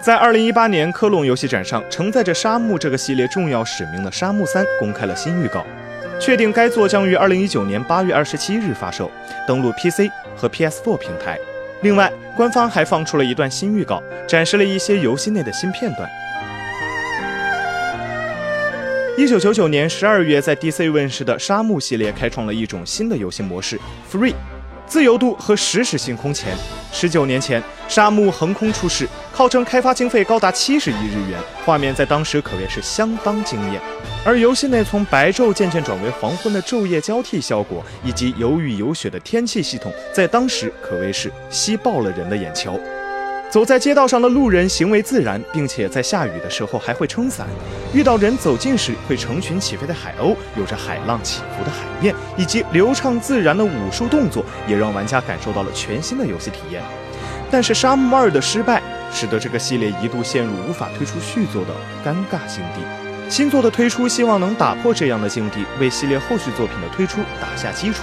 在二零一八年科隆游戏展上，承载着沙漠这个系列重要使命的《沙漠三》公开了新预告，确定该作将于二零一九年八月二十七日发售，登陆 PC 和 PS4 平台。另外，官方还放出了一段新预告，展示了一些游戏内的新片段。一九九九年十二月，在 DC 问世的《沙漠》系列开创了一种新的游戏模式：Free，自由度和实时性空前。十九年前，《沙漠》横空出世，号称开发经费高达七十亿日元，画面在当时可谓是相当惊艳。而游戏内从白昼渐渐转为黄昏的昼夜交替效果，以及有雨有雪的天气系统，在当时可谓是吸爆了人的眼球。走在街道上的路人行为自然，并且在下雨的时候还会撑伞。遇到人走近时会成群起飞的海鸥，有着海浪起伏的海面，以及流畅自然的武术动作，也让玩家感受到了全新的游戏体验。但是《沙漠二》的失败，使得这个系列一度陷入无法推出续作的尴尬境地。新作的推出，希望能打破这样的境地，为系列后续作品的推出打下基础。